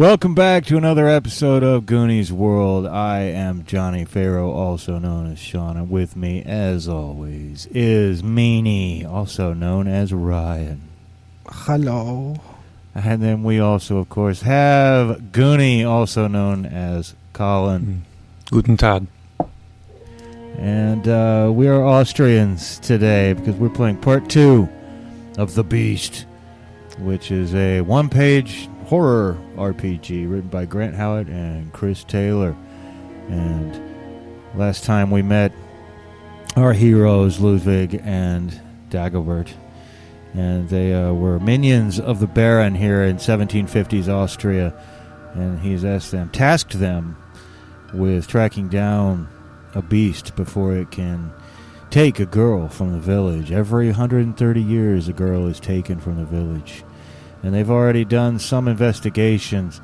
Welcome back to another episode of Goonies World. I am Johnny Farrow, also known as Sean, and with me, as always, is Meanie, also known as Ryan. Hello. And then we also, of course, have Goonie, also known as Colin. Guten Tag. And uh, we are Austrians today because we're playing part two of The Beast, which is a one page horror RPG written by Grant Howitt and Chris Taylor. And last time we met our heroes, Ludwig and Dagobert. And they uh, were minions of the Baron here in 1750s Austria. And he's asked them, tasked them with tracking down a beast before it can take a girl from the village. Every 130 years, a girl is taken from the village. And they've already done some investigations.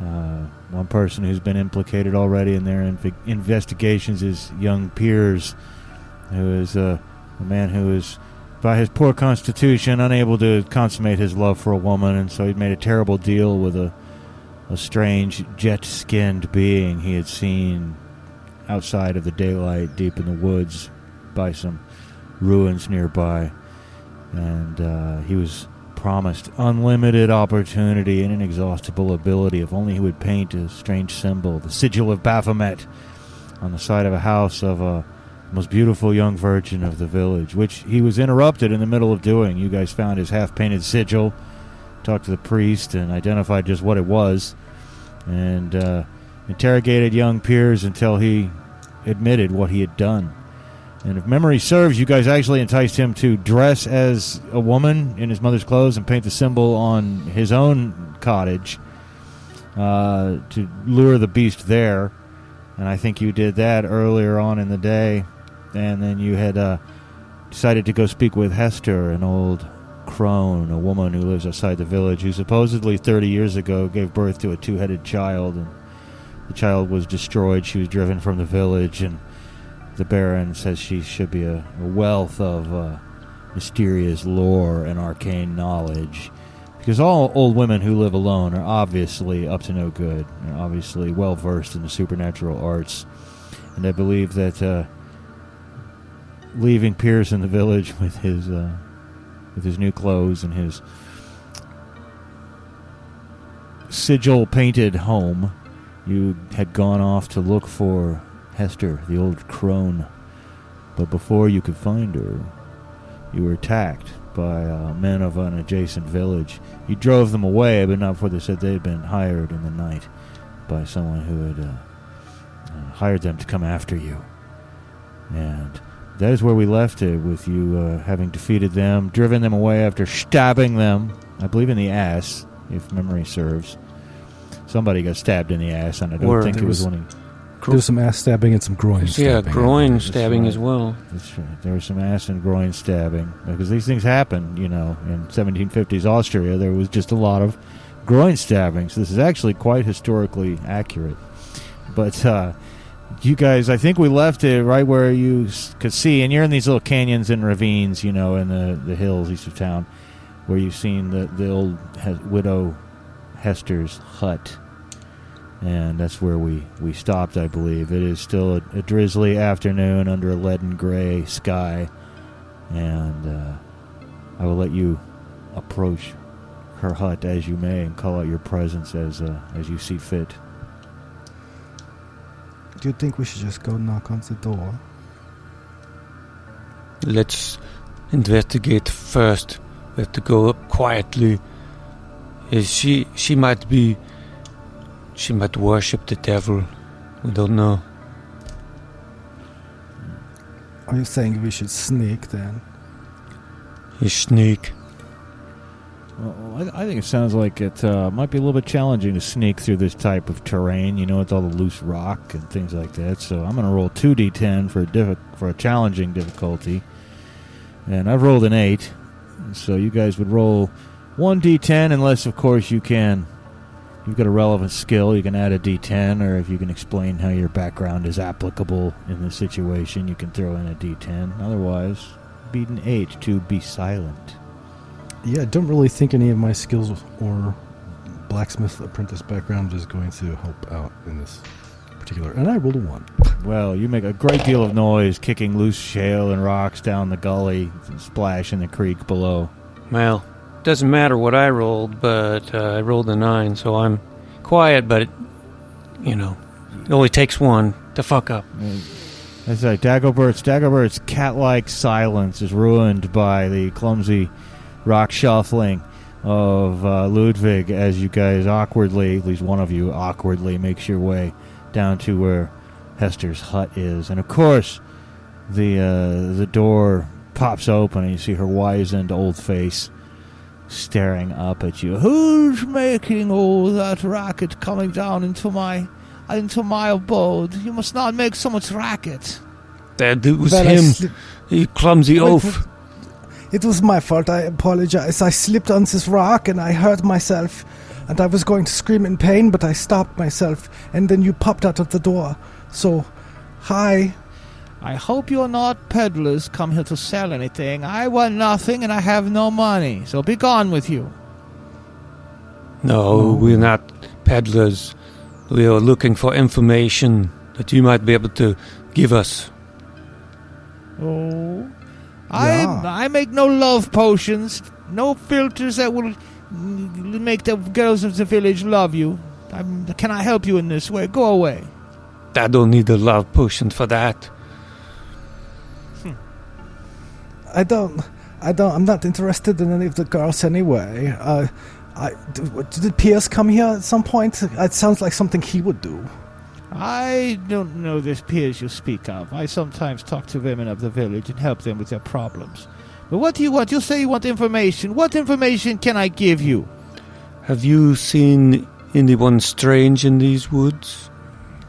Uh, one person who's been implicated already in their inv- investigations is young Piers, who is uh, a man who is, by his poor constitution, unable to consummate his love for a woman, and so he'd made a terrible deal with a, a strange jet skinned being he had seen outside of the daylight, deep in the woods, by some ruins nearby. And uh, he was promised unlimited opportunity and inexhaustible ability if only he would paint a strange symbol, the sigil of Baphomet, on the side of a house of a most beautiful young virgin of the village, which he was interrupted in the middle of doing. You guys found his half painted sigil, talked to the priest, and identified just what it was, and uh, interrogated young Piers until he admitted what he had done. And if memory serves, you guys actually enticed him to dress as a woman in his mother's clothes and paint the symbol on his own cottage uh, to lure the beast there. And I think you did that earlier on in the day. And then you had uh, decided to go speak with Hester, an old crone, a woman who lives outside the village, who supposedly 30 years ago gave birth to a two headed child. And the child was destroyed. She was driven from the village. And the Baron says she should be a, a wealth of uh, mysterious lore and arcane knowledge. Because all old women who live alone are obviously up to no good. They're obviously well versed in the supernatural arts. And I believe that uh, leaving Pierce in the village with his uh, with his new clothes and his sigil painted home, you had gone off to look for Hester, the old crone. But before you could find her, you were attacked by uh, men of an adjacent village. You drove them away, but not before they said they had been hired in the night by someone who had uh, uh, hired them to come after you. And that is where we left it, with you uh, having defeated them, driven them away after stabbing them, I believe in the ass, if memory serves. Somebody got stabbed in the ass, and I don't think it was was- one of There was some ass stabbing and some groin stabbing. Yeah, groin stabbing right. as well. That's right. There was some ass and groin stabbing because these things happen. You know, in 1750s Austria, there was just a lot of groin stabbing. So this is actually quite historically accurate. But uh, you guys, I think we left it right where you could see, and you're in these little canyons and ravines, you know, in the the hills east of town, where you've seen the the old widow Hester's hut. And that's where we, we stopped, I believe. It is still a, a drizzly afternoon under a leaden gray sky. And uh, I will let you approach her hut as you may and call out your presence as, uh, as you see fit. Do you think we should just go knock on the door? Let's investigate first. We have to go up quietly. Is she? She might be. She might worship the devil. We don't know. Are you saying we should sneak then? You sneak. Well, I, I think it sounds like it uh, might be a little bit challenging to sneak through this type of terrain, you know, with all the loose rock and things like that. So I'm going to roll 2d10 for a, diffi- for a challenging difficulty. And I've rolled an 8. So you guys would roll 1d10 unless, of course, you can. You've got a relevant skill, you can add a d10, or if you can explain how your background is applicable in this situation, you can throw in a d10. Otherwise, beat an 8 to be silent. Yeah, I don't really think any of my skills or blacksmith apprentice background is going to help out in this particular. And I rolled a one. Well, you make a great deal of noise kicking loose shale and rocks down the gully, splash in the creek below. Well, doesn't matter what I rolled, but uh, I rolled a nine, so I'm quiet. But it, you know, it only takes one to fuck up. That's right. Dagobert's Dagobert's cat-like silence is ruined by the clumsy rock shuffling of uh, Ludwig as you guys awkwardly, at least one of you awkwardly, makes your way down to where Hester's hut is, and of course, the uh, the door pops open and you see her wizened old face staring up at you. Who's making all that racket coming down into my into my abode? You must not make so much racket. That it was Well, him, sli- you clumsy Wait, oaf. It was my fault. I apologize. I slipped on this rock and I hurt myself. And I was going to scream in pain, but I stopped myself. And then you popped out of the door. So, hi. I hope you're not peddlers come here to sell anything. I want nothing and I have no money, so be gone with you. No, we're not peddlers. We are looking for information that you might be able to give us. Oh. Yeah. I I make no love potions, no philters that will make the girls of the village love you. I'm, can I help you in this way? Go away. I don't need a love potion for that. I don't. I don't. I'm not interested in any of the girls anyway. Uh, I, did, did Pierce come here at some point? It sounds like something he would do. I don't know this Piers you speak of. I sometimes talk to women of the village and help them with their problems. But what do you want? You say you want information. What information can I give you? Have you seen anyone strange in these woods?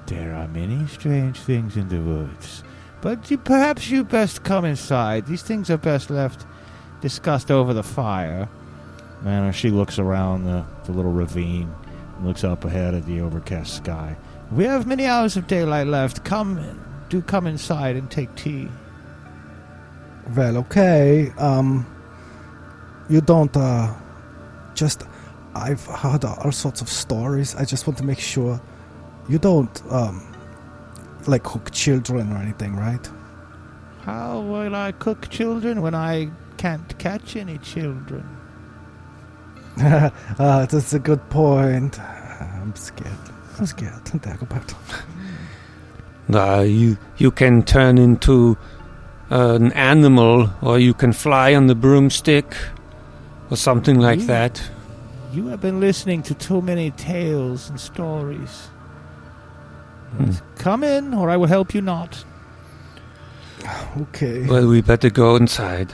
There are many strange things in the woods. But you, perhaps you best come inside. These things are best left discussed over the fire. And she looks around the, the little ravine and looks up ahead at the overcast sky. We have many hours of daylight left. Come, do come inside and take tea. Well, okay. Um, you don't. Uh, just. I've heard all sorts of stories. I just want to make sure you don't um, like cook children or anything, right? How will I cook children when I can't catch any children? uh, that's a good point. I'm scared. I'm scared. Dagobert. Uh, you you can turn into an animal, or you can fly on the broomstick, or something like Ooh. that. You have been listening to too many tales and stories. Hmm. Come in, or I will help you not. Okay. Well, we better go inside.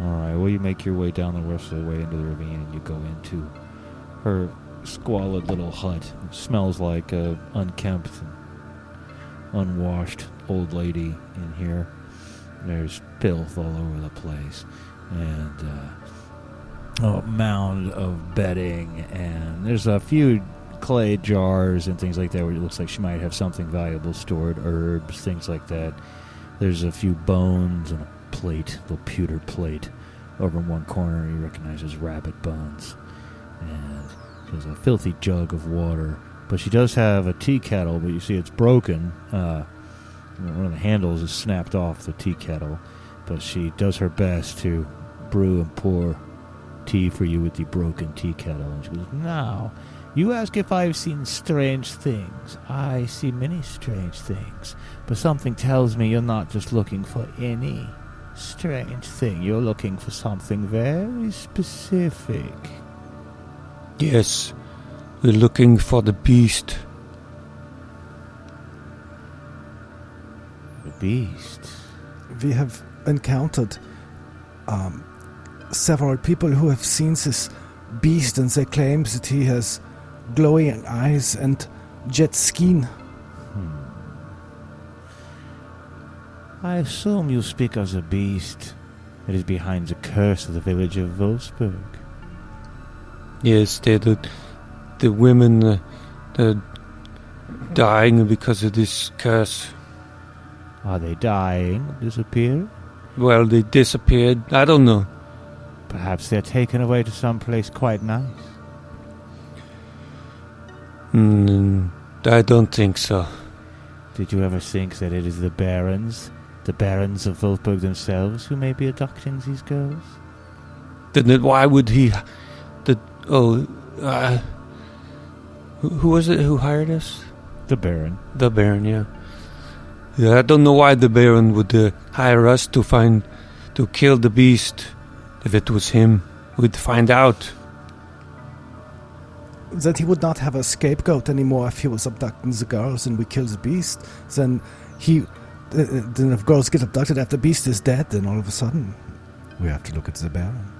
All right. Well, you make your way down the rest of the way into the ravine, and you go into her squalid little hut. It smells like a unkempt and unwashed old lady in here. There's filth all over the place, and uh, a mound of bedding, and there's a few clay jars and things like that where it looks like she might have something valuable stored, herbs, things like that. There's a few bones and a plate, a little pewter plate, over in one corner you recognize as rabbit bones. And there's a filthy jug of water. But she does have a tea kettle, but you see it's broken. Uh, one of the handles is snapped off the tea kettle. But she does her best to brew and pour tea for you with the broken tea kettle. And she goes, Now, you ask if I've seen strange things. I see many strange things. But something tells me you're not just looking for any strange thing. You're looking for something very specific. Yes, we're looking for the beast. The beast. we have encountered um, several people who have seen this beast, and they claim that he has glowing eyes and jet skin. I assume you speak of the beast that is behind the curse of the village of Wolfsburg. Yes, they're the, the women uh, that are dying because of this curse. Are they dying, disappear? Well, they disappeared. I don't know. Perhaps they're taken away to some place quite nice. Mm, I don't think so. Did you ever think that it is the barons, the barons of Wolfburg themselves, who may be abducting these girls? Then why would he? The oh, uh, who, who was it who hired us? The baron. The Baron, yeah. Yeah, I don't know why the Baron would uh, hire us to find to kill the beast. If it was him, we'd find out. That he would not have a scapegoat anymore if he was abducting the girls and we kill the beast. Then he. Uh, uh, then if girls get abducted after the beast is dead, then all of a sudden we have to look at the Baron.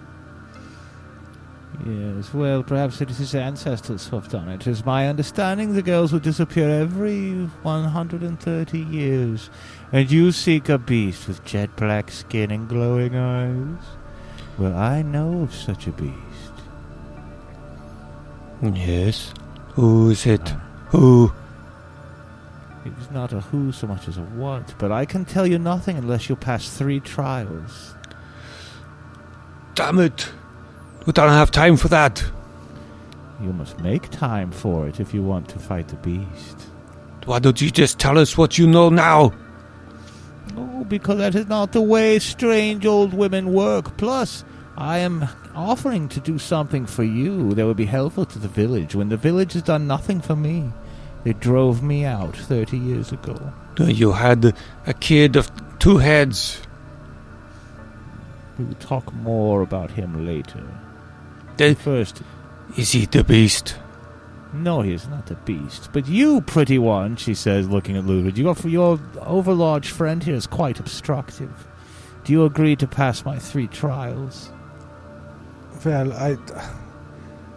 Yes, well, perhaps it is his ancestors who have done it. Is my understanding the girls will disappear every 130 years. And you seek a beast with jet black skin and glowing eyes? Well, I know of such a beast. Yes. Who is it? Ah. Who? It is not a who so much as a what, but I can tell you nothing unless you pass three trials. Damn it! We don't have time for that. You must make time for it if you want to fight the beast. Why don't you just tell us what you know now? Oh, because that is not the way strange old women work. Plus, I am offering to do something for you that would be helpful to the village when the village has done nothing for me. They drove me out 30 years ago. Uh, You had a kid of two heads. We will talk more about him later. The- First, Is he the beast? no, he is not the beast. But you, pretty one, she says, looking at Ludwig, your, your overlarge friend here is quite obstructive. Do you agree to pass my three trials? Well, I.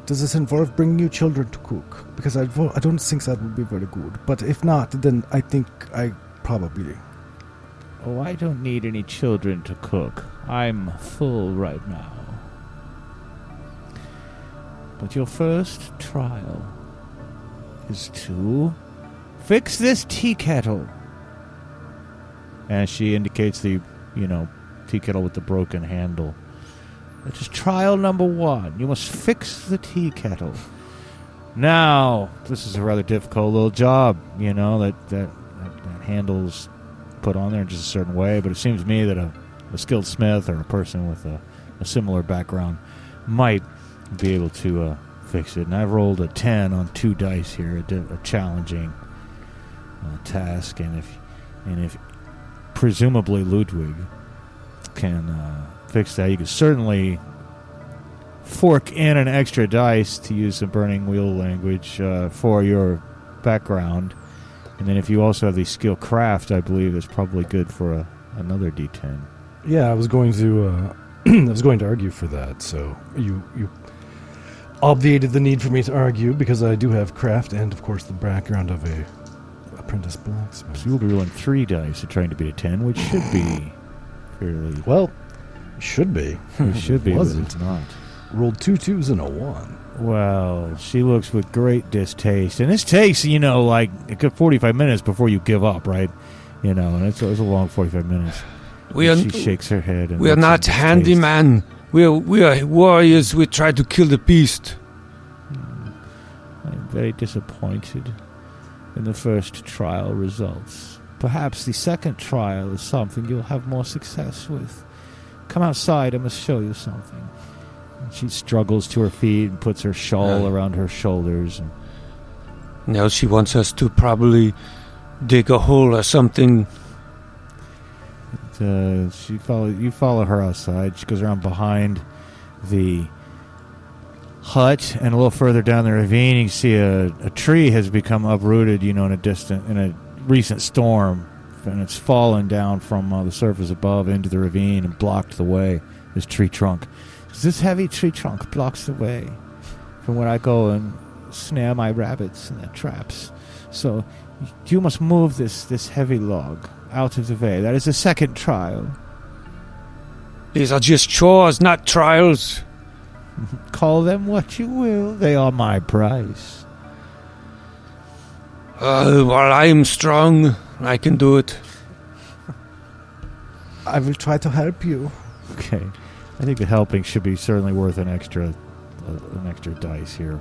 Does this involve bringing you children to cook? Because I, I don't think that would be very good. But if not, then I think I probably. Oh, I don't need any children to cook. I'm full right now. But your first trial is to fix this tea kettle. And she indicates the, you know, tea kettle with the broken handle. That is trial number one. You must fix the tea kettle. Now, this is a rather difficult little job, you know, that, that, that, that handle's put on there in just a certain way, but it seems to me that a, a skilled smith or a person with a, a similar background might be able to uh, fix it. And I've rolled a 10 on two dice here, a, a challenging uh, task, and if and if presumably Ludwig can uh, fix that, you could certainly fork in an extra dice to use the burning wheel language uh, for your background. And then if you also have the skill craft, I believe that's probably good for a, another D10. Yeah, I was going to. Uh, I was going to argue for that. So you you obviated the need for me to argue because I do have craft and, of course, the background of a apprentice blacksmith. So you'll be rolling three dice to trying to beat a 10, which should be fairly. Well, should be. It should be, Wasn't. it's not. Rolled two twos and a one. Well, she looks with great distaste, and this takes you know like a good forty-five minutes before you give up, right? You know, and it's, it's a long forty-five minutes. We are she shakes her head. And we are not distaste. handyman. We are we are warriors. We try to kill the beast. Hmm. I'm very disappointed in the first trial results. Perhaps the second trial is something you'll have more success with. Come outside, I must show you something. And she struggles to her feet and puts her shawl Uh. around her shoulders. And Now she wants us to probably dig a hole or something. uh, she follow you follow her outside. She goes around behind the hut and a little further down the ravine. You can see a, a tree has become uprooted. You know, in a distant in a recent storm, and it's fallen down from uh, the surface above into the ravine and blocked the way. This tree trunk. This heavy tree trunk blocks the way from where I go and snare my rabbits in their traps. So you must move this this heavy log out of the way. That is the second trial. These are just chores, not trials. Call them what you will. They are my price. Uh, well, I am strong. I can do it. I will try to help you. Okay. I think the helping should be certainly worth an extra uh, an extra dice here.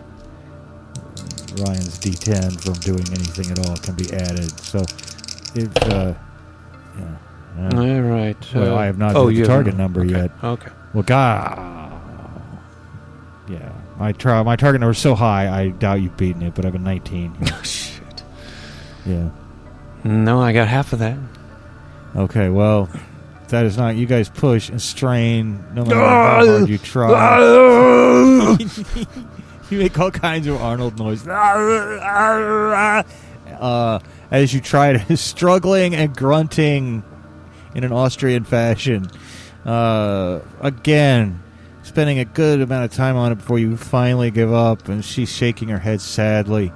Ryan's D10 from doing anything at all can be added. So, if uh, yeah. uh, All right. well, uh, I have not oh, hit the target number okay, yet. Okay. Well, God, yeah, my tra- my target number is so high, I doubt you've beaten it. But I have a 19. Oh, shit. yeah. No, I got half of that. Okay. Well, that is not. You guys push and strain. No matter how hard you try. you make all kinds of Arnold noises. Uh, as you try to struggling and grunting in an Austrian fashion. Uh, again, spending a good amount of time on it before you finally give up, and she's shaking her head sadly.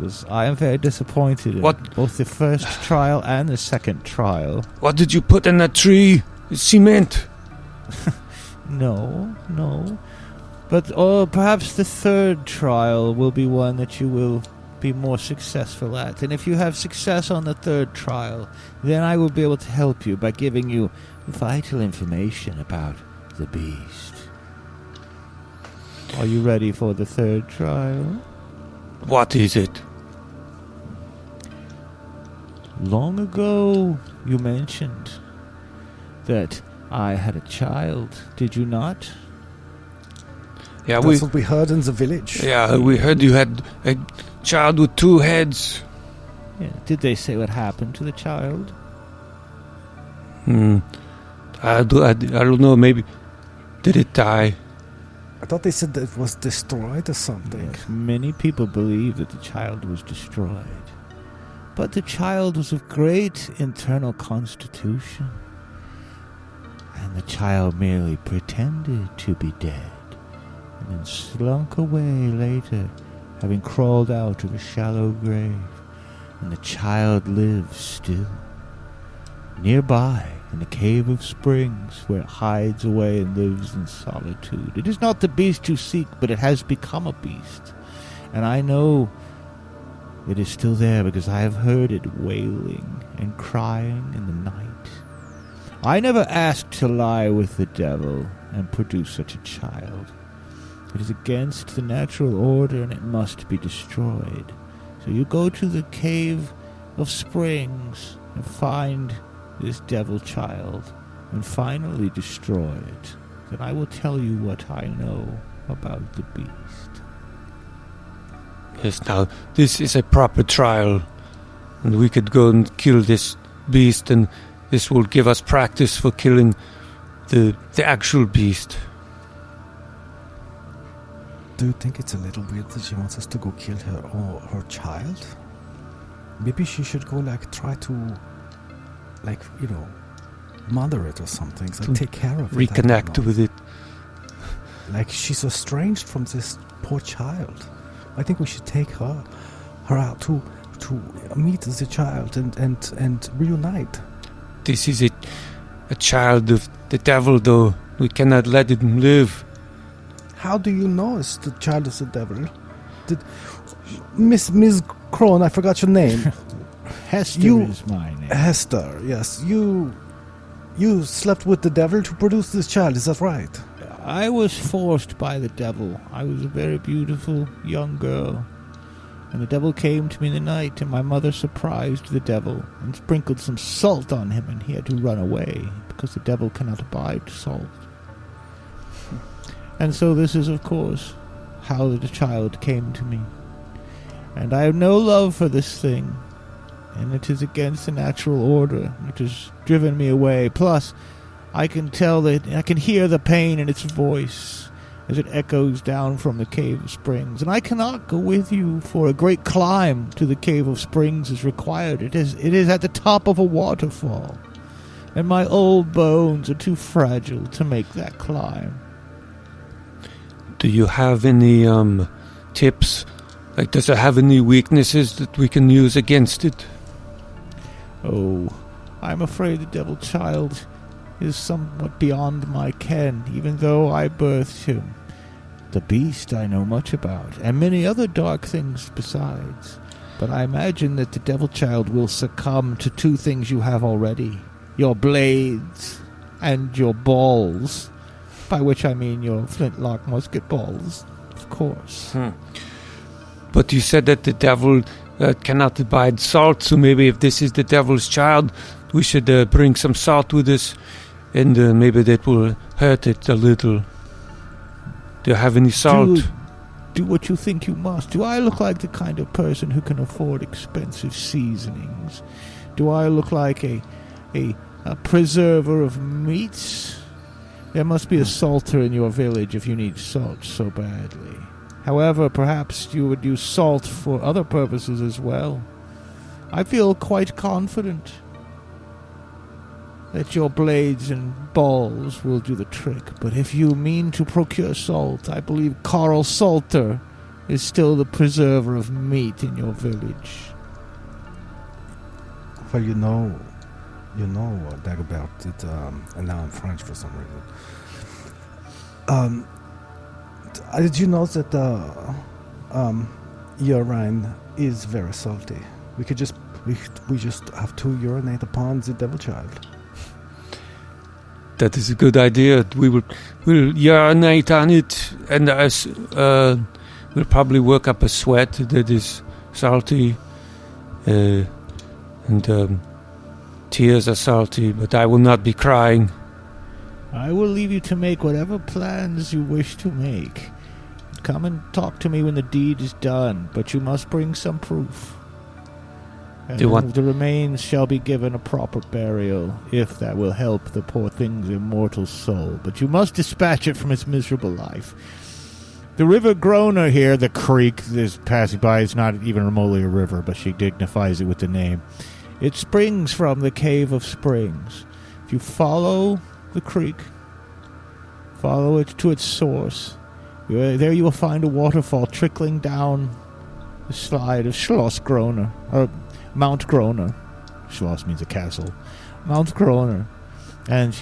Goes, "I am very disappointed in What? both the first trial and the second trial." What did you put in that tree? Cement. No, no. But oh, perhaps the third trial will be one that you will be more successful at. And if you have success on the third trial, then I will be able to help you by giving you vital information about the beast. Are you ready for the third trial? What is it? Long ago, you mentioned that I had a child, did you not? Yeah, we what we heard in the village. yeah we heard you had a child with two heads. Yeah. Did they say what happened to the child? Hmm. I, do, I, I don't know. Maybe did it die? I thought they said that it was destroyed or something. Yes, many people believe that the child was destroyed. But the child was of great internal constitution. And the child merely pretended to be dead, and then slunk away later, having crawled out of a shallow grave. And the child lives still. Nearby, in the cave of springs, where it hides away and lives in solitude. It is not the beast you seek, but it has become a beast. And I know it is still there because I have heard it wailing and crying in the night. I never asked to lie with the devil and produce such a child. It is against the natural order and it must be destroyed. So you go to the cave of springs and find this devil child and finally destroy it. Then I will tell you what I know about the beast. Yes. Now this is a proper trial, and we could go and kill this beast, and this will give us practice for killing the the actual beast. Do you think it's a little weird that she wants us to go kill her or her child? Maybe she should go like try to, like you know, mother it or something. Like To take care of it. Reconnect with it. Like she's estranged from this poor child. I think we should take her, her out to to meet the child and and and reunite. This is it, a child of the devil, though. We cannot let him live. How do you know it's the child of the devil? Did Miss Miss Crone? I forgot your name. Hester You- is my name. Hester. Yes, you. You slept with the devil to produce this child. Is that right? I was forced by the devil. I was a very beautiful young girl. And the devil came to me in the night, and my mother surprised the devil and sprinkled some salt on him, and he had to run away because the devil cannot abide salt. And so, this is, of course, how the child came to me. And I have no love for this thing, and it is against the natural order, which has driven me away. Plus, I can tell that I can hear the pain in its voice as it echoes down from the Cave of Springs, and I cannot go with you, for a great climb to the Cave of Springs is required. It is it is at the top of a waterfall, and my old bones are too fragile to make that climb. Do you have any um tips? Like, does it have any weaknesses that we can use against it? Oh, I'm afraid the devil child is somewhat beyond my ken, even though I birthed him. The beast I know much about, and many other dark things besides. But I imagine that the devil child will succumb to two things you have already your blades and your balls. By which I mean your flintlock musket balls, of course. Hmm. But you said that the devil uh, cannot abide salt, so maybe if this is the devil's child, we should uh, bring some salt with us, and uh, maybe that will hurt it a little. Do you have any salt? Do, do what you think you must. Do I look like the kind of person who can afford expensive seasonings? Do I look like a a, a preserver of meats? There must be a salter in your village if you need salt so badly. However, perhaps you would use salt for other purposes as well. I feel quite confident that your blades and balls will do the trick. But if you mean to procure salt, I believe Carl Salter is still the preserver of meat in your village. Well, you know, you know uh, Dagobert, it, um, and now I'm French for some reason. Um, uh, did you know that uh, um, urine is very salty? We could just we, we just have to urinate upon the devil child. That is a good idea. We will we'll urinate on it, and us uh, we'll probably work up a sweat that is salty, uh, and um, tears are salty. But I will not be crying. I will leave you to make whatever plans you wish to make. Come and talk to me when the deed is done, but you must bring some proof. And Do the remains shall be given a proper burial, if that will help the poor thing's immortal soul. But you must dispatch it from its miserable life. The river Groner here, the creek that is passing by, is not even remotely a river, but she dignifies it with the name. It springs from the Cave of Springs. If you follow the creek, follow it to its source, there you will find a waterfall trickling down the slide of Schloss Groner, or Mount Groner. Schloss means a castle. Mount Groner. And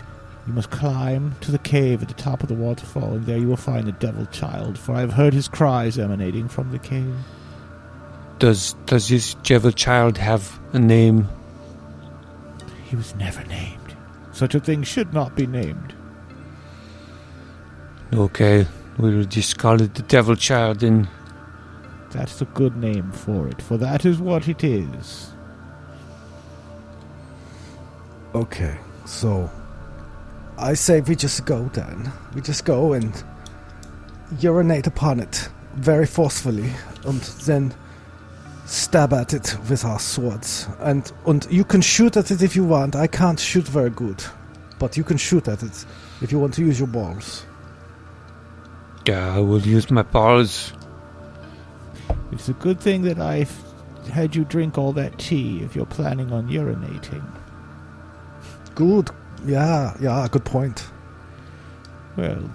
you must climb to the cave at the top of the waterfall, and there you will find the devil child, for I have heard his cries emanating from the cave. Does does this devil child have a name? He was never named. Such a thing should not be named. Okay, we'll just call it the devil child. then. That's a good name for it, for that is what it is. Okay, so I say we just go then. We just go and urinate upon it very forcefully, and then stab at it with our swords. And and you can shoot at it if you want. I can't shoot very good, but you can shoot at it if you want to use your balls. yeah, I will use my balls. It's a good thing that I had you drink all that tea if you're planning on urinating. Good. Yeah, yeah. Good point. Well,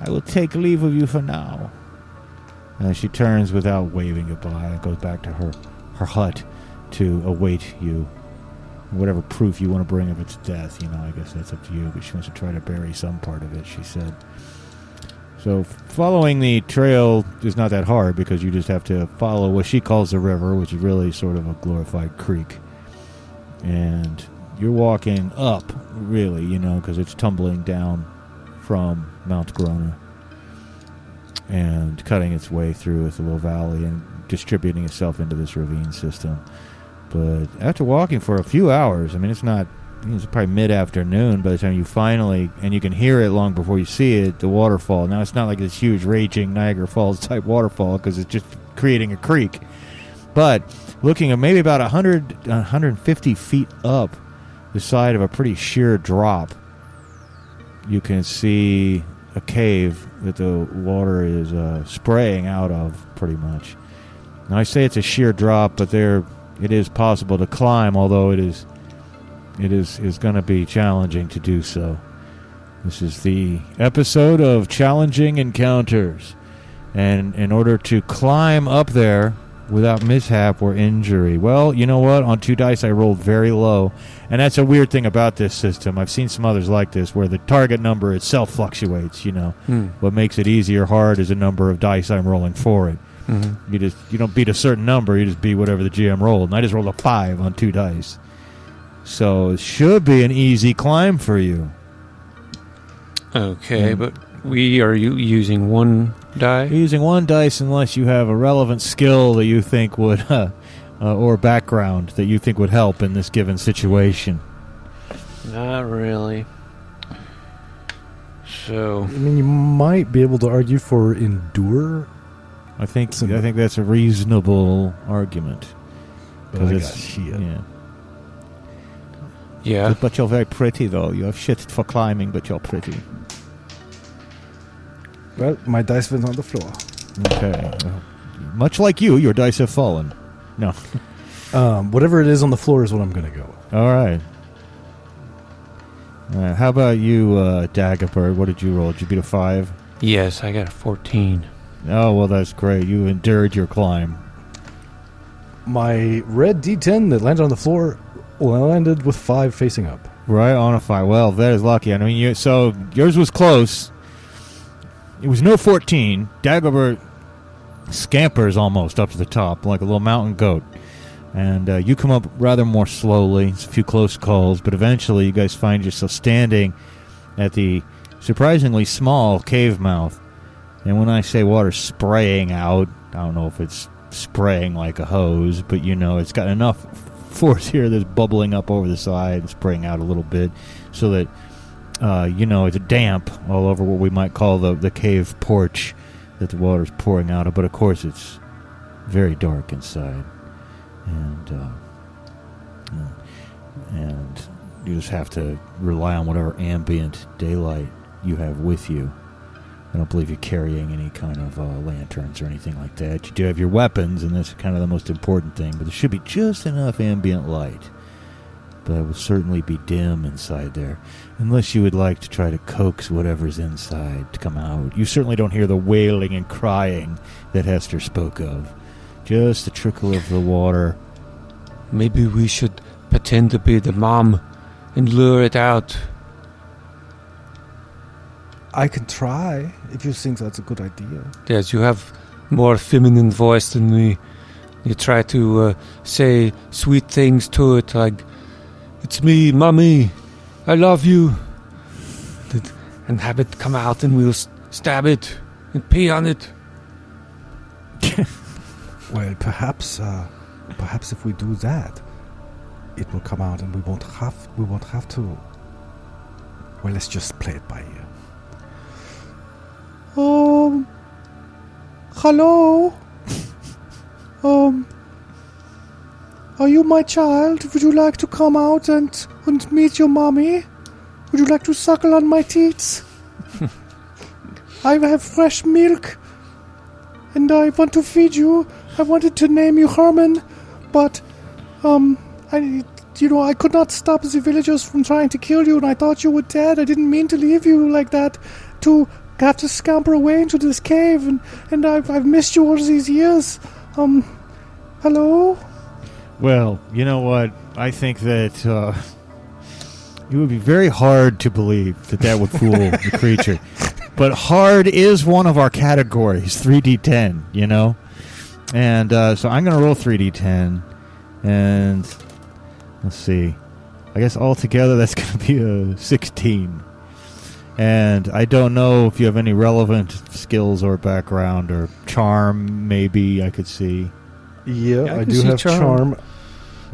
I will take leave of you for now. And she turns without waving goodbye and goes back to her, her hut to await you. Whatever proof you want to bring of its death, you know, I guess that's up to you. But she wants to try to bury some part of it, she said. So following the trail is not that hard because you just have to follow what she calls the river, which is really sort of a glorified creek. And you're walking up, really, you know, because it's tumbling down from Mount Groner and cutting its way through with a little valley and distributing itself into this ravine system. But after walking for a few hours, I mean, it's not, it's probably mid afternoon by the time you finally, and you can hear it long before you see it, the waterfall. Now, it's not like this huge, raging Niagara Falls type waterfall because it's just creating a creek. But looking at maybe about 100, 150 feet up the side of a pretty sheer drop, you can see a cave that the water is uh, spraying out of pretty much. Now I say it's a sheer drop, but there it is possible to climb, although it is it is is going to be challenging to do so. This is the episode of challenging encounters, and in order to climb up there without mishap or injury, well, you know what? On two dice, I rolled very low, and that's a weird thing about this system. I've seen some others like this where the target number itself fluctuates. You know, Hmm. what makes it easy or hard is the number of dice I'm rolling for it. Mhm. You just you don't beat a certain number, you just beat whatever the GM rolled. And I just rolled a five on two dice. So it should be an easy climb for you. Okay, Hmm. but we are using one die. You're using one dice unless you have a relevant skill that you think would, uh, uh, or background that you think would help in this given situation. Not really. So I mean, you might be able to argue for endure, I think Some- I think that's a reasonable argument. but 'Cause I it's- got shit. Yeah. yeah, But, but you're very pretty, though. You have shit for climbing, but you're pretty. Well, my dice went on the floor. Okay. Uh, much like you, your dice have fallen. No. Um, whatever it is on the floor is what I'm going to go. with. All right. All right. How about you, uh, Dagobert? What did you roll? Did you beat a five? yes, I got a fourteen. Oh, well, that's great. You endured your climb. My red D10 that landed on the floor landed with five facing up. Right on a five. Well, that is lucky. I mean, you, so yours was close. It was no 14. Dagobert scampers almost up to the top like a little mountain goat. And uh, you come up rather more slowly. It's a few close calls, but eventually you guys find yourself standing at the surprisingly small cave mouth. And when I say water spraying out, I don't know if it's spraying like a hose, but you know, it's got enough force here that's bubbling up over the side and spraying out a little bit so that uh, you know it's damp all over what we might call the, the cave porch that the water's pouring out of but of course it's very dark inside and uh, and you just have to rely on whatever ambient daylight you have with you I don't believe you're carrying any kind of uh, lanterns or anything like that. You do have your weapons, and that's kind of the most important thing. But there should be just enough ambient light. But it will certainly be dim inside there, unless you would like to try to coax whatever's inside to come out. You certainly don't hear the wailing and crying that Hester spoke of. Just the trickle of the water. Maybe we should pretend to be the mom and lure it out. I can try if you think that's a good idea. Yes, you have more feminine voice than me. You try to uh, say sweet things to it, like "It's me, mommy, I love you," and have it come out, and we'll stab it and pee on it. Well, perhaps, uh, perhaps if we do that, it will come out, and we won't have we won't have to. Well, let's just play it by ear. Um. Hello. um. Are you my child? Would you like to come out and and meet your mommy? Would you like to suckle on my teats? I have fresh milk and I want to feed you. I wanted to name you Herman, but um, I, you know, I could not stop the villagers from trying to kill you, and I thought you were dead. I didn't mean to leave you like that, to have to scamper away into this cave, and and I've I've missed you all these years. Um, hello. Well, you know what? I think that uh, it would be very hard to believe that that would fool the creature. But hard is one of our categories, 3d10, you know? And uh, so I'm going to roll 3d10. And let's see. I guess altogether that's going to be a 16. And I don't know if you have any relevant skills or background or charm, maybe I could see. Yeah, Yeah, I I, do have charm. charm.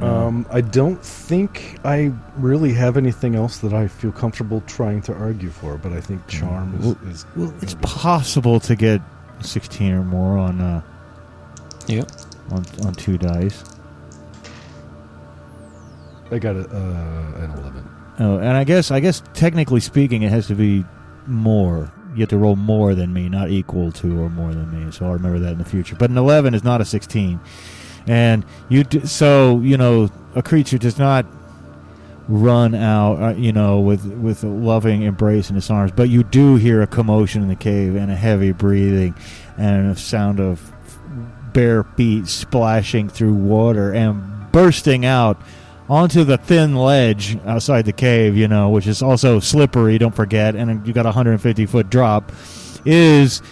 Um, I don't think I really have anything else that I feel comfortable trying to argue for, but I think charm is. Well- is Well, it's possible to get 16 or more on uh, Yep. on on two dice. I got a, uh, an eleven. Oh, and I guess I guess technically speaking, it has to be more. You have to roll more than me, not equal to or more than me. So I'll remember that in the future. But an 11 is not a 16, and you d- so you know a creature does not run out, uh, you know, with with a loving embrace in its arms. But you do hear a commotion in the cave and a heavy breathing, and a sound of bare feet splashing through water and bursting out onto the thin ledge outside the cave, you know, which is also slippery, don't forget, and you got a 150 foot drop, is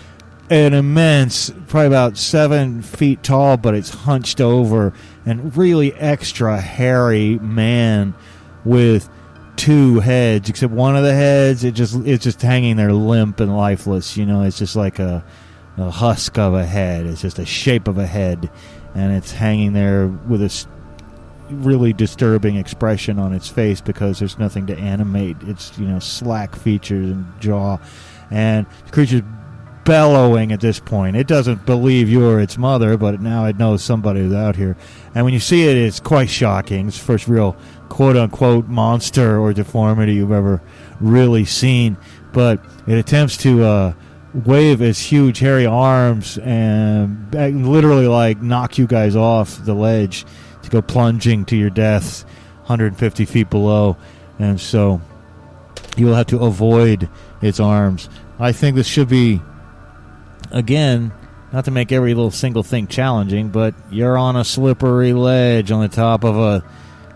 an immense, probably about seven feet tall, but it's hunched over, and really extra hairy man with two heads, except one of the heads, it just it's just hanging there limp and lifeless, you know, it's just like a a husk of a head. It's just a shape of a head, and it's hanging there with a really disturbing expression on its face because there's nothing to animate its you know slack features and jaw, and the creature's bellowing at this point. It doesn't believe you're its mother, but now it knows somebody is out here. And when you see it, it's quite shocking. It's the first real quote unquote monster or deformity you've ever really seen. But it attempts to uh, wave its huge hairy arms and literally like knock you guys off the ledge to go plunging to your deaths 150 feet below. And so you will have to avoid its arms. I think this should be again, not to make every little single thing challenging, but you're on a slippery ledge on the top of a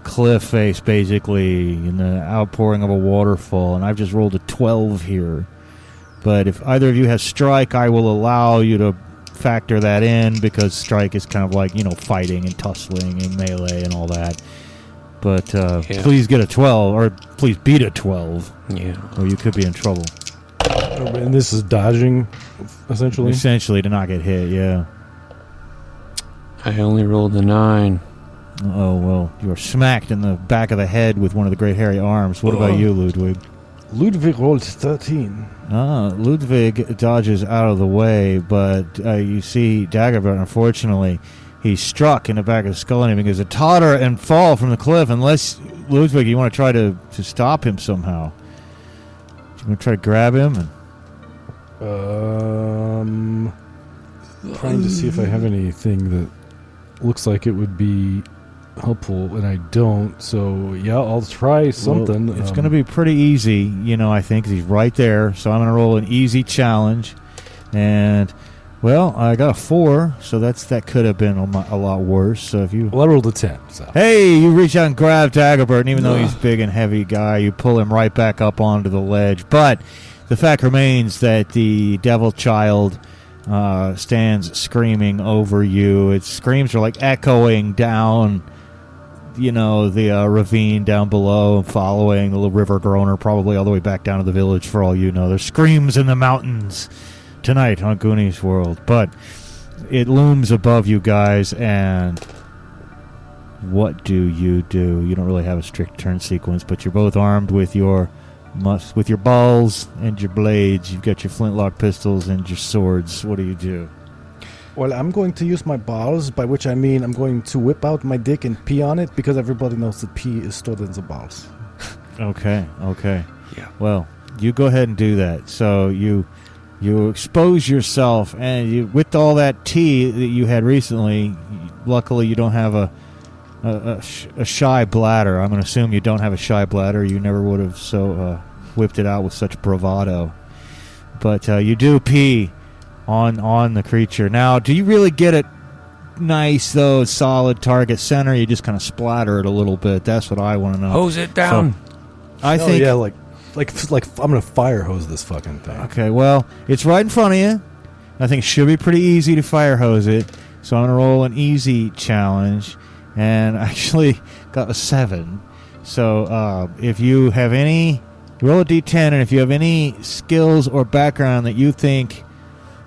cliff face, basically, in the outpouring of a waterfall, and I've just rolled a 12 here. But if either of you has strike, I will allow you to factor that in because strike is kind of like, you know, fighting and tussling and melee and all that. But uh, Yeah. please get a 12, or please beat a 12, Yeah. or you could be in trouble. And this is dodging, essentially. Essentially, to not get hit, yeah. I only rolled a nine. Oh well, you are smacked in the back of the head with one of the great hairy arms. What about Oh. you, Ludwig? Ludwig rolls 13. Ah, Ludwig dodges out of the way, but uh, you see Dagobert. Unfortunately, he's struck in the back of the skull, and he begins to totter and fall from the cliff. Unless Ludwig, you want to try to, to stop him somehow. You want to try to grab him? And, Um, trying to see if I have anything that looks like it would be helpful, and I don't. So yeah, I'll try something. Well, it's Um, going to be pretty easy, you know. I think he's right there, so I'm going to roll an easy challenge, and well, I got a four, so that's that could have been a, a lot worse. So if you Well, I rolled a ten. So Hey, you reach out and grab Dagobert, and even though he's a big and heavy guy, you pull him right back up onto the ledge. But the fact remains that the devil child uh, stands screaming over you. Its screams are like echoing down, you know, the uh, ravine down below, and following the little river groaner, probably all the way back down to the village. For all you know, there's screams in the mountains tonight on Goonies World, but it looms above you guys and what do you do? You don't really have a strict turn sequence, but you're both armed with your mus- with your balls and your blades. You've got your flintlock pistols and your swords. What do you do? Well, I'm going to use my balls, by which I mean I'm going to whip out my dick and pee on it because everybody knows that pee is stored in the balls. Okay, okay. Yeah. Well, you go ahead and do that. So you you expose yourself, and you with all that tea that you had recently. Luckily, you don't have a a, a, sh- a shy bladder. I'm going to assume you don't have a shy bladder. You never would have so uh, whipped it out with such bravado. But uh, you do pee on on the creature. Now, do you really get it nice though, solid target center? You just kind of splatter it a little bit. That's what I want to know. Hose it down. I Oh, think yeah, like like like I'm gonna fire hose this fucking thing. Okay, well, it's right in front of you. I think it should be pretty easy to fire hose it. So I'm going to roll an easy challenge. And I actually got a 7. So uh, if you have any, roll a d10, and if you have any skills or background that you think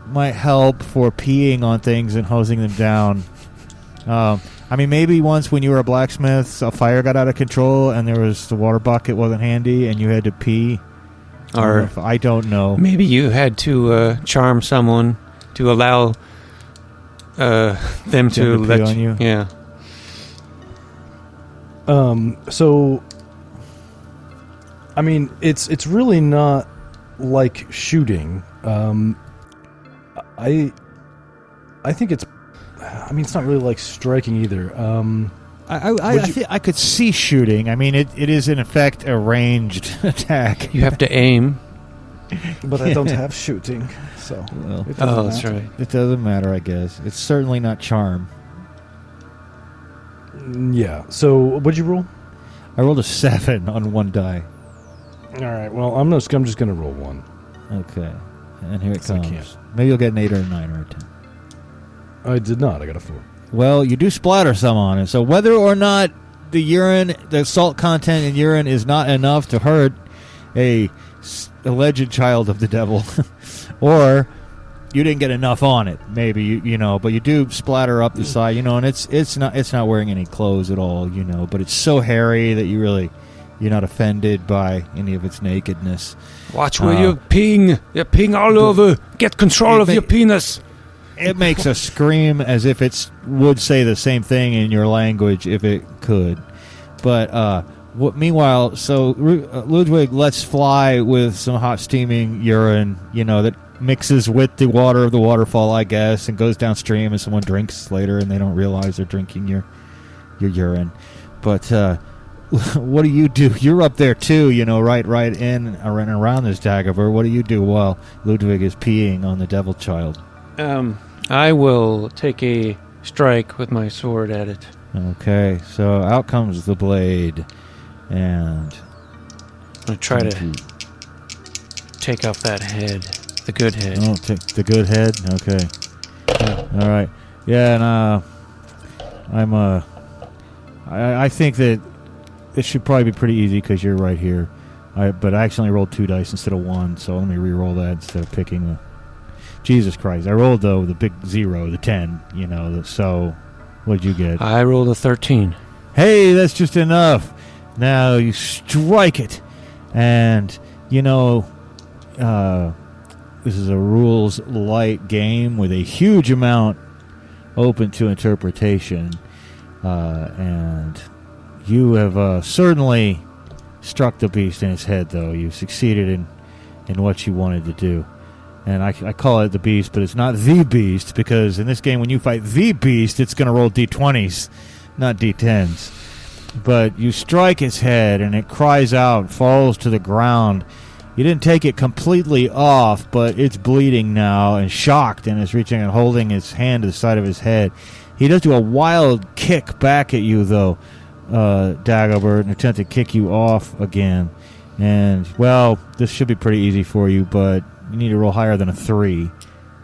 might help for peeing on things and hosing them down. Um, I mean, maybe once when you were a blacksmith, a fire got out of control and there was the water bucket wasn't handy and you had to pee. Or I don't know. maybe you had to uh, charm someone to allow uh, them to Them to pee let on you? Yeah. Um, so I mean, it's it's really not like shooting. Um, I I think it's. I mean, it's not really like striking either. Um, I, I, I, Would I, you- I could see shooting. I mean, it, it is in effect a ranged attack. You have to aim. But I don't have shooting, so Well, it doesn't Oh, that's matter. right. it doesn't matter, I guess. It's certainly not charm. yeah. So what'd you roll? I rolled a seven on one die. All right. Well, I'm just I'm just gonna roll one. Okay, and here it So I comes. can't. Maybe you'll get an eight or a nine or a ten. I did not. I got a four. Well, you do splatter some on it. So whether or not the urine, the salt content in urine is not enough to hurt a s- alleged child of the devil, or you didn't get enough on it. Maybe you, you know, but you do splatter up the side, you know, and it's it's not it's not wearing any clothes at all, you know, but it's so hairy that you really you're not offended by any of its nakedness. Watch where Uh, you're peeing. You're peeing all over. Get control of may- your penis. It makes a scream as if it would say the same thing in your language if it could. But uh, what? Meanwhile, so uh, Ludwig lets fly with some hot steaming urine, you know, that mixes with the water of the waterfall, I guess, and goes downstream, and someone drinks later, and they don't realize they're drinking your your urine. But uh, what do you do? You're up there too, you know, right, right in around, around this Dagobert. What do you do while Ludwig is peeing on the Devil Child? Um, I will take a strike with my sword at it. Okay, so out comes the blade, and I'm gonna try to take off that head, the good head. oh, take the good head. Okay, Yeah. all right, yeah, and uh, I'm uh, I, I think that this should probably be pretty easy because you're right here. I but I accidentally rolled two dice instead of one, so let me re-roll that instead of picking the. Jesus Christ! I rolled though the big zero, the ten. You know, the, so what'd you get? I rolled a 13. Hey, that's just enough. Now you strike it. And, you know, uh, this is a rules light game with a huge amount open to interpretation. Uh, and you have uh, certainly struck the beast in its head, though. You succeeded in, in what you wanted to do. And I, I call it the beast, but it's not the beast because in this game, when you fight the beast, it's going to roll d20s, not d10s. But you strike its head and it cries out, falls to the ground. You didn't take it completely off, but it's bleeding now and shocked and is reaching and holding his hand to the side of his head. He does do a wild kick back at you, though, uh, Dagobert, and attempt to kick you off again. And, well, this should be pretty easy for you, but you need to roll higher than a three.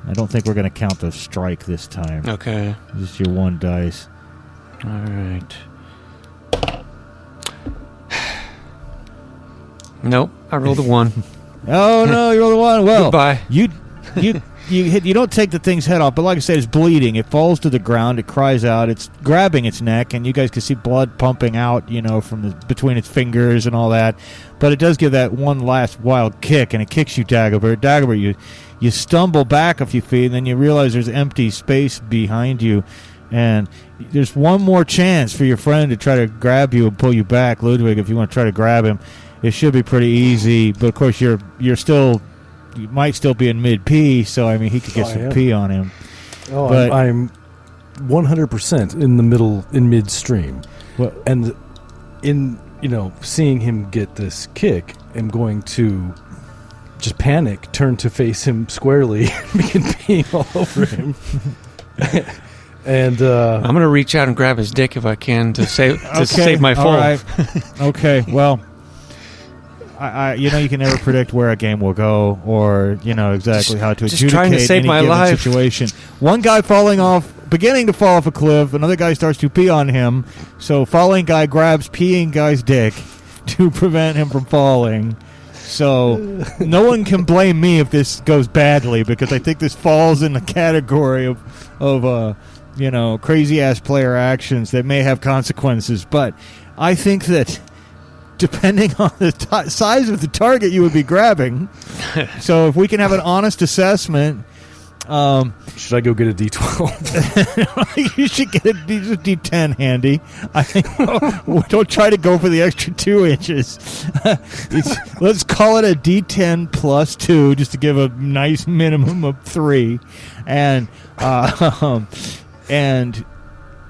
I don't think we're going to count the strike this time. Okay. Just your one dice. All right. Nope. I rolled a one. Oh no, you rolled a one. Well, Goodbye. you you you hit. You don't take the thing's head off, but like I said, it's bleeding. It falls to the ground. It cries out. It's grabbing its neck, and you guys can see blood pumping out. You know, from the between its fingers and all that. But it does give that one last wild kick, and it kicks you, Dagobert. Dagobert, you you stumble back a few feet, and then you realize there's empty space behind you. And there's one more chance for your friend to try to grab you and pull you back, Ludwig. If you want to try to grab him, it should be pretty easy. But of course, you're you're still might still be in mid P, so I mean he could get Oh, some am. P on him. Oh, But- I'm, I'm 100% in the middle, in midstream. What? And in, you know, seeing him get this kick, I'm going to just panic, turn to face him squarely, and begin peeing all over him. and, uh, I'm gonna reach out and grab his dick if I can to save to Okay, save my all fall. right. okay, well, I, I you know you can never predict where a game will go or you know exactly how to just adjudicate trying to save any my given life. situation. One guy falling off, beginning to fall off a cliff. Another guy starts to pee on him. So falling guy grabs peeing guy's dick to prevent him from falling. So no one can blame me if this goes badly because I think this falls in the category of of uh, you know crazy ass player actions that may have consequences. But I think that depending on the ti size of the target you would be grabbing, so if we can have an honest assessment. Um, should I go get a D12? you should get a D- D10 handy. I think don't try to go for the extra two inches. It's- let's call it a D10 plus two, just to give a nice minimum of three, and uh, um, and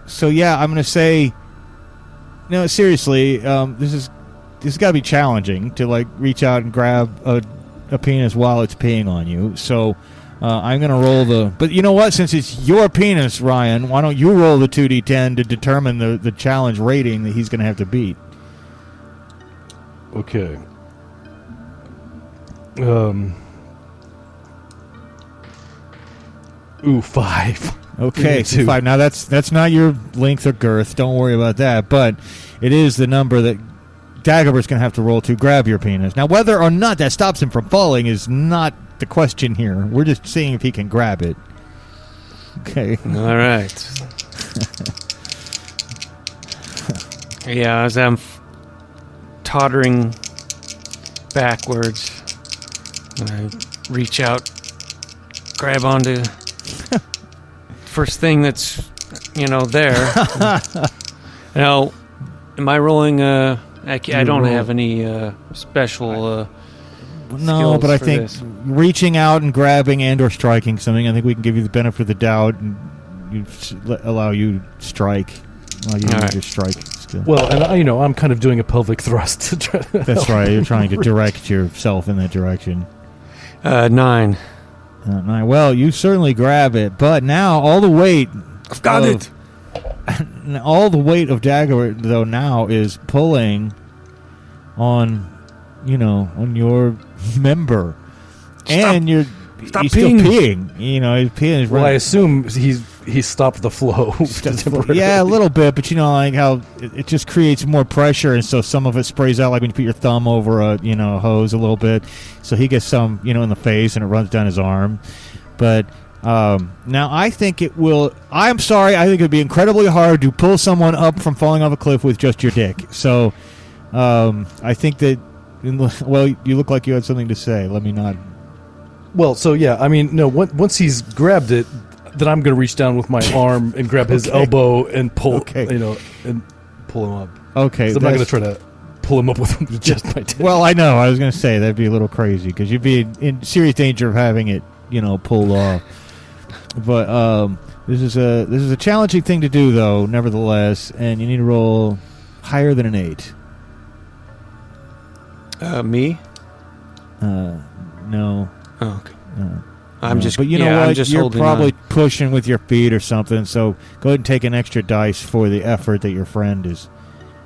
so yeah, I'm going to say, no, seriously, um, this is this has got to be challenging to like reach out and grab a, a penis while it's peeing on you. So. Uh, I'm gonna roll the, but you know what? Since it's your penis, Ryan, why don't you roll the two d10 to determine the the challenge rating that he's gonna have to beat? Okay. Um. Ooh, five. Okay, so two. five. Now that's that's not your length or girth. Don't worry about that. But it is the number that Dagobert's gonna have to roll to grab your penis. Now, whether or not that stops him from falling is not the question here. We're just seeing if he can grab it. Okay. All right. yeah, as I'm f- tottering backwards, I reach out, grab onto first thing that's you know there. now, am I rolling? Uh, I, ca- I don't roll- have any uh, special. Uh, No, but I for think this. reaching out and grabbing and or striking something, I think we can give you the benefit of the doubt and you s- allow you strike. Allow you to All use right. your strike skill. Well, and I, you know, I'm kind of doing a pelvic thrust to try. To That's right. You're trying to direct yourself in that direction. uh, nine. Uh, nine. Well, you certainly grab it, but now all the weight, I've got of- it. all the weight of Dagger though now is pulling on, you know, on your member, and you're Stop he's still peeing. peeing. You know, he's peeing. He's well, I assume he's he stopped the flow. yeah, a little bit, but you know, like how it, it just creates more pressure, and so some of it sprays out, like when you put your thumb over a you know a hose a little bit. So he gets some, you know, in the face, and it runs down his arm. But um, now I think it will. I'm sorry, I think it'd be incredibly hard to pull someone up from falling off a cliff with just your dick. So um, I think that. Well, you look like you had something to say. Let me not. Well, so yeah, I mean, no. Once he's grabbed it, then I'm going to reach down with my arm and grab his Okay. elbow and pull, Okay. you know, and pull him up. Okay, I'm not going to try to pull him up with just my dick. Well, I know. I was going to say that'd be a little crazy because you'd be in, in serious danger of having it, you know, pulled off. But um, this is a this is a challenging thing to do, though. Nevertheless, and you need to roll higher than an eight. Uh, me? Uh, no, Oh, okay. uh, I'm no. just. But you know yeah, what? I'm just You're probably on. pushing with your feet or something. So go ahead and take an extra dice for the effort that your friend is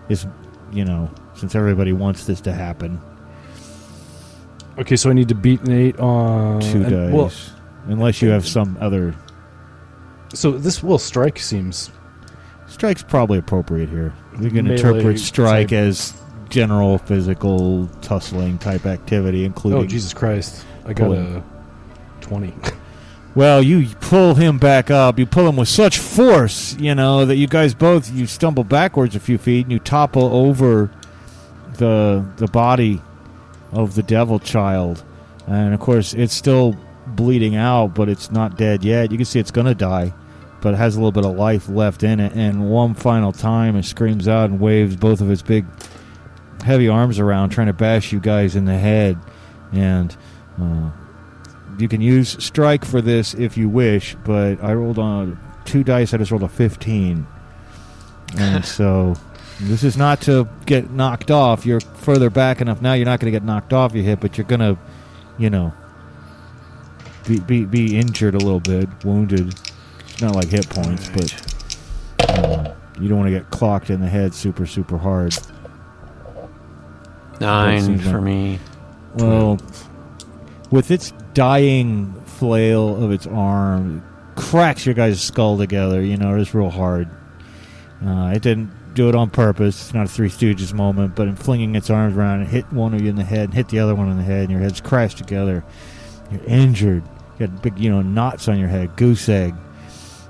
is, you know, since everybody wants this to happen. okay, so I need to beat an eight on Two and- dice, Well, unless you have some other so this will strike seems Strike's probably appropriate here. We can Melee interpret strike type. as general physical tussling type activity, including. Oh Jesus Christ! I got Pulling. a twenty. Well, you pull him back up. You pull him with such force, you know, that you guys both you stumble backwards a few feet and you topple over the the body of the devil child, and of course it's still bleeding out, but it's not dead yet. You can see it's gonna die, but it has a little bit of life left in it. And one final time, it screams out and waves both of its big, heavy arms around, trying to bash you guys in the head, and. Uh, you can use strike for this if you wish, but I rolled on two dice. I just rolled a 15. And so this is not to get knocked off. You're further back enough now. You're not going to get knocked off your hit, but you're going to, you know, be, be, be injured a little bit, wounded. Not like hit points, but uh, you don't want to get clocked in the head super, super hard. Nine for like- me. Well, with its dying flail of its arm, it cracks your guys' skull together. You know, it's real hard. Uh, it didn't do it on purpose. It's not a Three Stooges moment, but in flinging its arms around, it hit one of you in the head, and hit the other one in the head, and your heads crashed together. You're injured. You got big, you know, knots on your head, goose egg,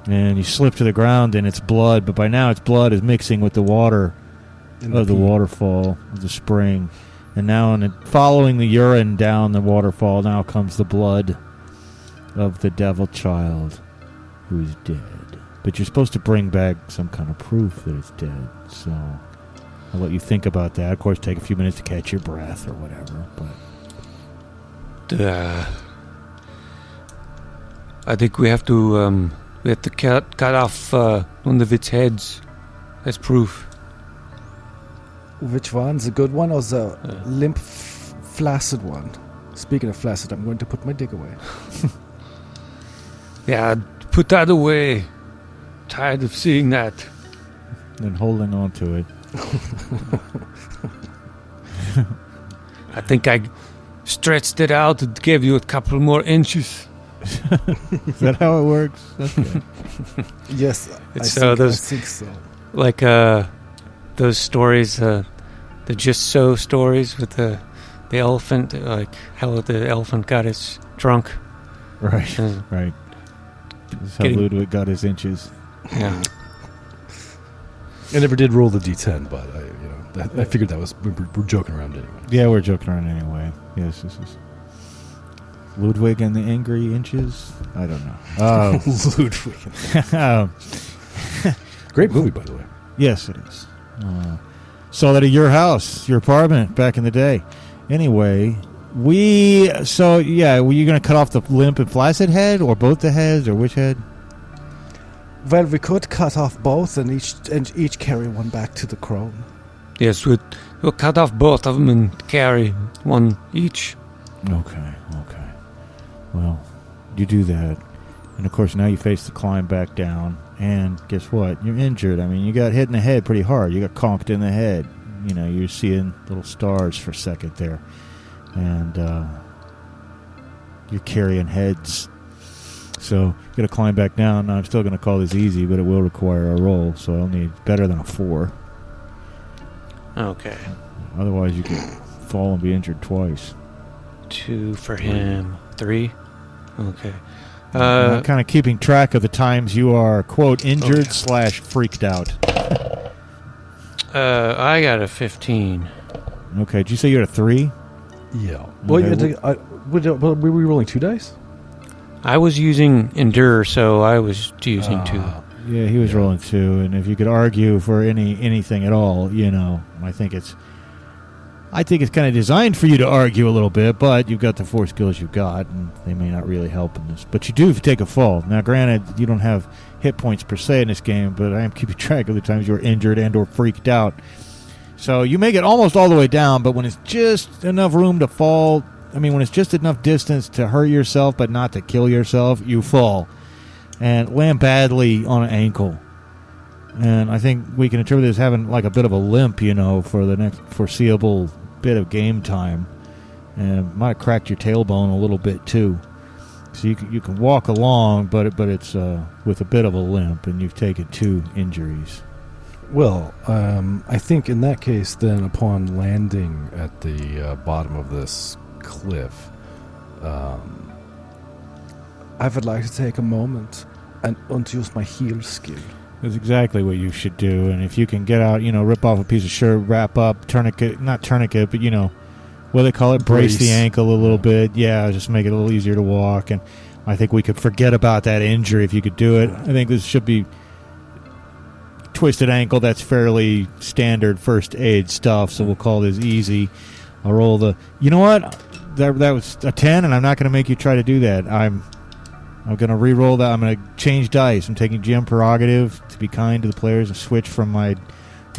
and you slip to the ground, and it's blood. But by now, its blood is mixing with the water of the pee. waterfall of the spring. And now, in following the urine down the waterfall, now comes the blood of the devil child who's dead. But you're supposed to bring back some kind of proof that it's dead. So I'll let you think about that. Of course, take a few minutes to catch your breath or whatever. But Uh, I think we have to um, we have to cut cut off uh, one of its heads as proof. Which one? The good one or the Uh. limp, f- flaccid one? Speaking of flaccid, I'm going to put my dick away. Yeah, put that away. Tired of seeing that. then holding on to it. I think I stretched it out and gave you a couple more inches. Is that how it works? Okay. Yes, I It's, think, uh, I think so. Like uh, those stories, uh, the just so stories with the the elephant, like how the elephant got its trunk. Right. Uh, Right. This is how Getting- Ludwig got his inches. yeah. I never did roll the d10, but I, you know, that, I figured that was we we're, we're joking around anyway. Yeah, we're joking around anyway. Yes, this is Ludwig and the Angry Inches. I don't know. Uh, Ludwig. um, Great movie, by the way. yes, it is. Uh, saw that at your house, your apartment back in the day. Anyway, we so yeah, were you going to cut off the limp and flaccid head, or both the heads, or which head? Well, we could cut off both and each and each carry one back to the crone. Yes, we'll, we'll cut off both of them and carry one each. Okay, okay. Well, you do that. And of course, now you face the climb back down. And guess what? You're injured. I mean, you got hit in the head pretty hard. You got conked in the head. You know, you're seeing little stars for a second there. And uh, you're carrying heads. So you got to climb back down. Now, I'm still going to call this easy, but it will require a roll. So I'll need better than a four. Okay. Otherwise, you could fall and be injured twice. Two for him. Three. Okay. I'm Uh, kind of keeping track of the times you are quote injured yeah. slash freaked out. uh, I got a 15. Okay, did you say you're at a three? Yeah. Well, Okay, you had to, I, would, uh, were we rolling two dice? I was using Endure, so I was using two. Ah, Yeah, he was Yeah. rolling two, and if you could argue for any anything at all, you know, I think it's, I think it's kind of designed for you to argue a little bit, but you've got the four skills you've got, and they may not really help in this. But you do take a fall. Now, granted, you don't have hit points per se in this game, but I am keeping track of the times you were injured and or freaked out. So you make it almost all the way down, but when it's just enough room to fall, I mean, when it's just enough distance to hurt yourself but not to kill yourself, you fall and land badly on an ankle. And I think we can attribute this having like a bit of a limp, you know, for the next foreseeable bit of game time. And might have cracked your tailbone a little bit too. So you can, you can walk along, but but it's uh, with a bit of a limp, and you've taken two injuries. Well, um, I think in that case, then upon landing at the uh, bottom of this cliff, um, I would like to take a moment and, and use my heal skill. That's exactly what you should do. And if you can get out, you know, rip off a piece of shirt, wrap up, tourniquet, not tourniquet, but, you know, what do they call it? Brace, the ankle a little bit. Yeah, just make it a little easier to walk. And I think we could forget about that injury if you could do it. I think this should be twisted ankle. That's fairly standard first aid stuff. So we'll call this easy. I'll roll the. You know what? That, that was a 10, and I'm not going to make you try to do that. I'm I'm going to re-roll that. I'm going to change dice. I'm taking GM prerogative to be kind to the players and switch from my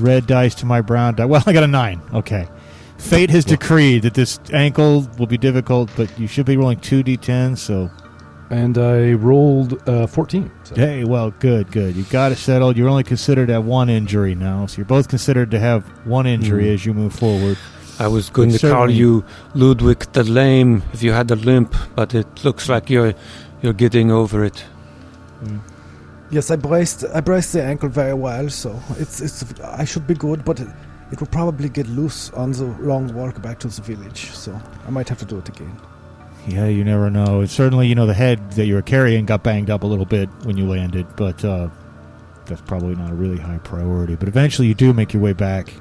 red dice to my brown dice. Well, I got a nine. Okay. Fate has decreed that this ankle will be difficult, but you should be rolling two d10. So, and I rolled uh, 14. So. hey, well, good, good. You got it settled. You're only considered to have one injury now, so you're both considered to have one injury Mhm. as you move forward. I was going But to call you Ludwig the Lame if you had the limp, but it looks like you're you're getting over it. Yes, I braced I braced the ankle very well, so it's it's I should be good, but it, it will probably get loose on the long walk back to the village. So I might have to do it again. Yeah, you never know. It's certainly, you know, the head that you were carrying got banged up a little bit when you landed, but uh, that's probably not a really high priority. But eventually, you do make your way back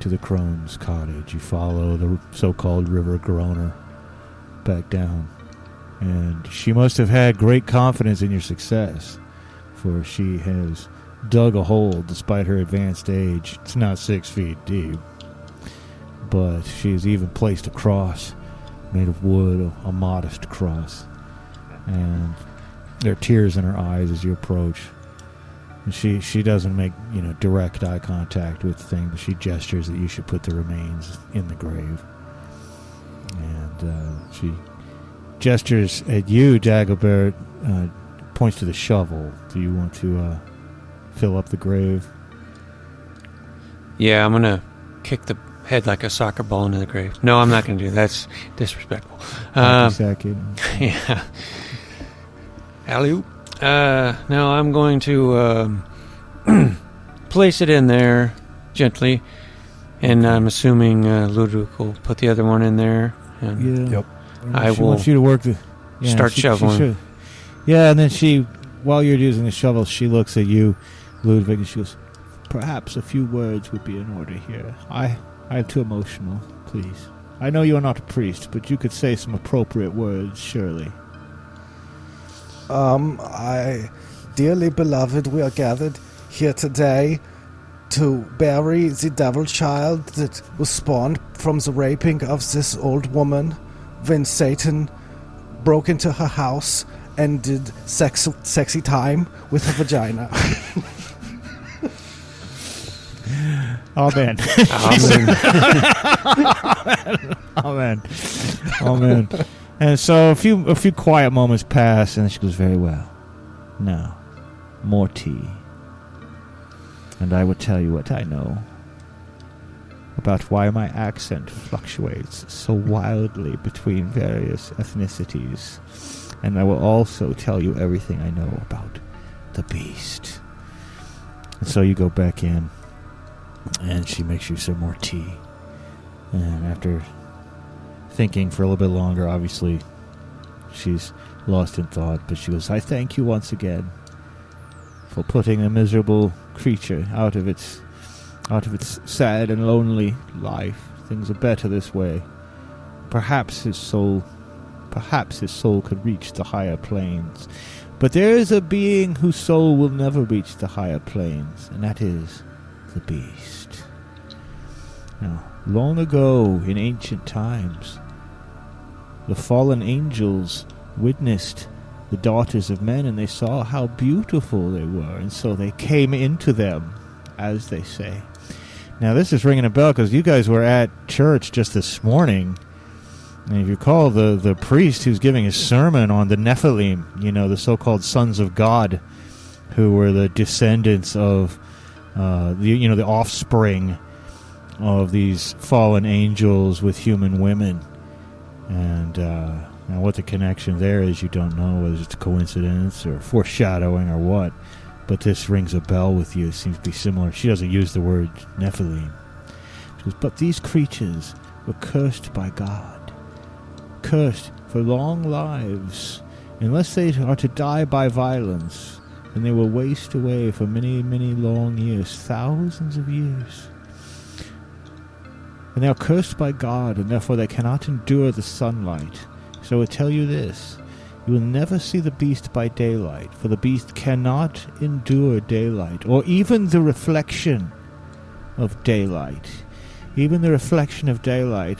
to the crone's cottage. You follow the so-called River Groner back down, and she must have had great confidence in your success, for she has dug a hole despite her advanced age. It's not six feet deep, but she has even placed a cross made of wood, a, modest cross. And there are tears in her eyes as you approach. And she, she doesn't make, you know, direct eye contact with the thing, but she gestures that you should put the remains in the grave. And uh, she gestures at you, Dagobert, uh, points to the shovel. Do you want to uh, fill up the grave? Yeah, I'm gonna kick the head like a soccer ball into the grave. No, I'm not gonna do that. That's disrespectful. Um, Hacky-sacky? yeah. Alley Uh, no, I'm going to um, place it in there gently, and I'm assuming uh, Ludwig will put the other one in there. And Yeah. Yep. And I she will wants you to work the. Yeah, start she- she shoveling. should- yeah, and then she, while you're using the shovel, she looks at you, Ludwig, and she goes, "Perhaps a few words would be in order here. I, I'm too emotional. Please, I know you are not a priest, but you could say some appropriate words, surely." Um, I, dearly beloved, we are gathered here today to bury the devil child that was spawned from the raping of this old woman when Satan broke into her house and did sex, sexy time with her vagina. Oh man, Amen. oh man, oh man. And so a few a few quiet moments pass, and she goes, "Very well. Now, more tea, and I will tell you what I know about why my accent fluctuates so wildly between various ethnicities, and I will also tell you everything I know about the beast." And so you go back in, and she makes you some more tea. And after thinking for a little bit longer, obviously, she's lost in thought, but she goes, I thank you once again for putting a miserable creature out of its out of its sad and lonely life. Things are better this way. Perhaps his soul perhaps his soul could reach the higher planes. But there is a being whose soul will never reach the higher planes, and that is the beast. Now, long ago in ancient times, the fallen angels witnessed the daughters of men and they saw how beautiful they were, and so they came into them, as they say. Now, this is ringing a bell because you guys were at church just this morning. And if you recall, the, the priest who's giving his sermon on the Nephilim, you know, the so called sons of God, who were the descendants of uh, the you know the offspring of these fallen angels with human women, and uh, now what the connection there is, you don't know whether it's a coincidence or foreshadowing or what. But this rings a bell with you. It seems to be similar. She doesn't use the word Nephilim. She goes, but these creatures were cursed by God, cursed for long lives, unless they are to die by violence and they will waste away for many, many long years, thousands of years. And they are cursed by God, and therefore they cannot endure the sunlight. So I tell you this you will never see the beast by daylight, for the beast cannot endure daylight, or even the reflection of daylight. Even the reflection of daylight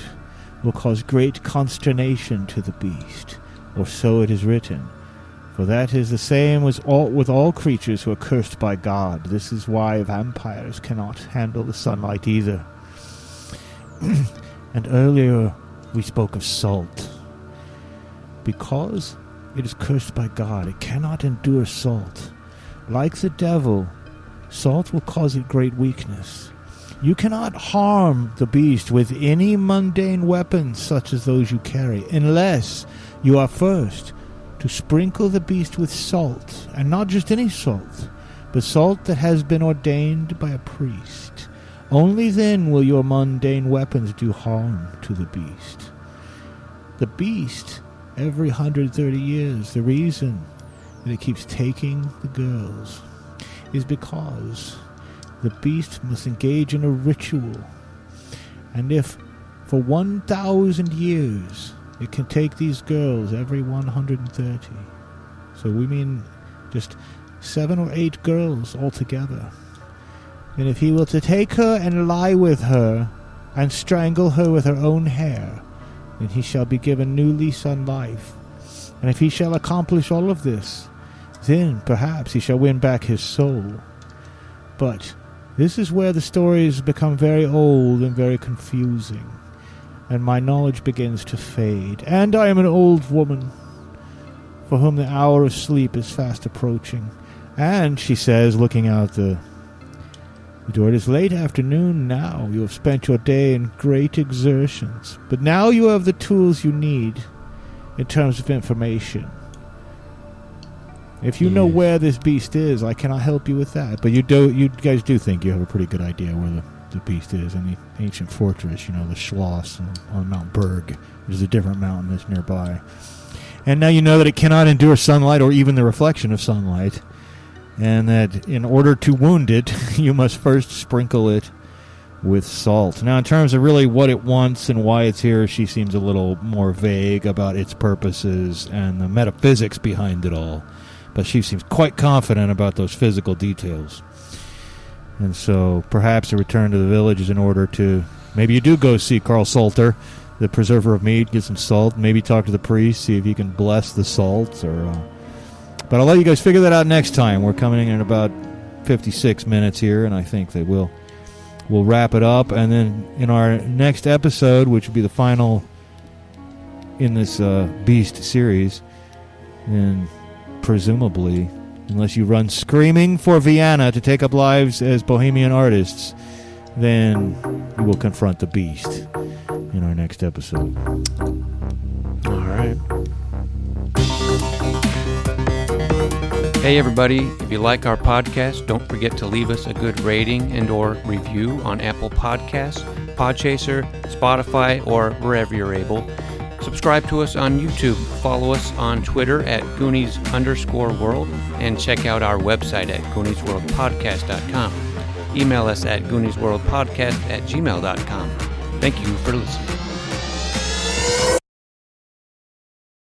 will cause great consternation to the beast, or so it is written. For that is the same as all, with all creatures who are cursed by God. This is why vampires cannot handle the sunlight either. and earlier we spoke of salt. Because it is cursed by God, it cannot endure salt. Like the devil, salt will cause it great weakness. You cannot harm the beast with any mundane weapons such as those you carry, unless you are first to sprinkle the beast with salt, and not just any salt, but salt that has been ordained by a priest. Only then will your mundane weapons do harm to the beast. The beast, every 130 years, the reason that it keeps taking the girls is because the beast must engage in a ritual. And if for 1,000 years it can take these girls every 130. So we mean just seven or eight girls altogether. And if he were to take her and lie with her and strangle her with her own hair, then he shall be given new lease on life. And if he shall accomplish all of this, then perhaps he shall win back his soul. But this is where the stories become very old and very confusing and my knowledge begins to fade. And I am an old woman, for whom the hour of sleep is fast approaching. And, she says, looking out the, door, it is late afternoon now. You have spent your day in great exertions, but now you have the tools you need in terms of information. If you know where this beast is, I cannot help you with that. But you do, you guys do think you have a pretty good idea where the the beast is in the ancient fortress, you know, the Schloss on, on Mount Berg, which is a different mountain that's nearby. And now you know that it cannot endure sunlight or even the reflection of sunlight, and that in order to wound it, you must first sprinkle it with salt. Now, in terms of really what it wants and why it's here, she seems a little more vague about its purposes and the metaphysics behind it all. But she seems quite confident about those physical details. And so perhaps a return to the village is in order to. Maybe you do go see Carl Salter, the preserver of meat, get some salt, maybe talk to the priest, see if he can bless the salt. Or, uh, But I'll let you guys figure that out next time. We're coming in about 56 minutes here, and I think that we'll we'll wrap it up. And then in our next episode, which will be the final in this uh, Beast series, and presumably, unless you run screaming for Vienna to take up lives as bohemian artists, then you will confront the Beast in our next episode. All right. Hey everybody, if you like our podcast, don't forget to leave us a good rating and or review on Apple Podcasts, Podchaser, Spotify, or wherever you're able. Subscribe to us on YouTube, follow us on Twitter at Goonies underscore world, and check out our website at GooniesWorldPodcast.com. Email us at GooniesWorldPodcast at gmail.com. Thank you for listening.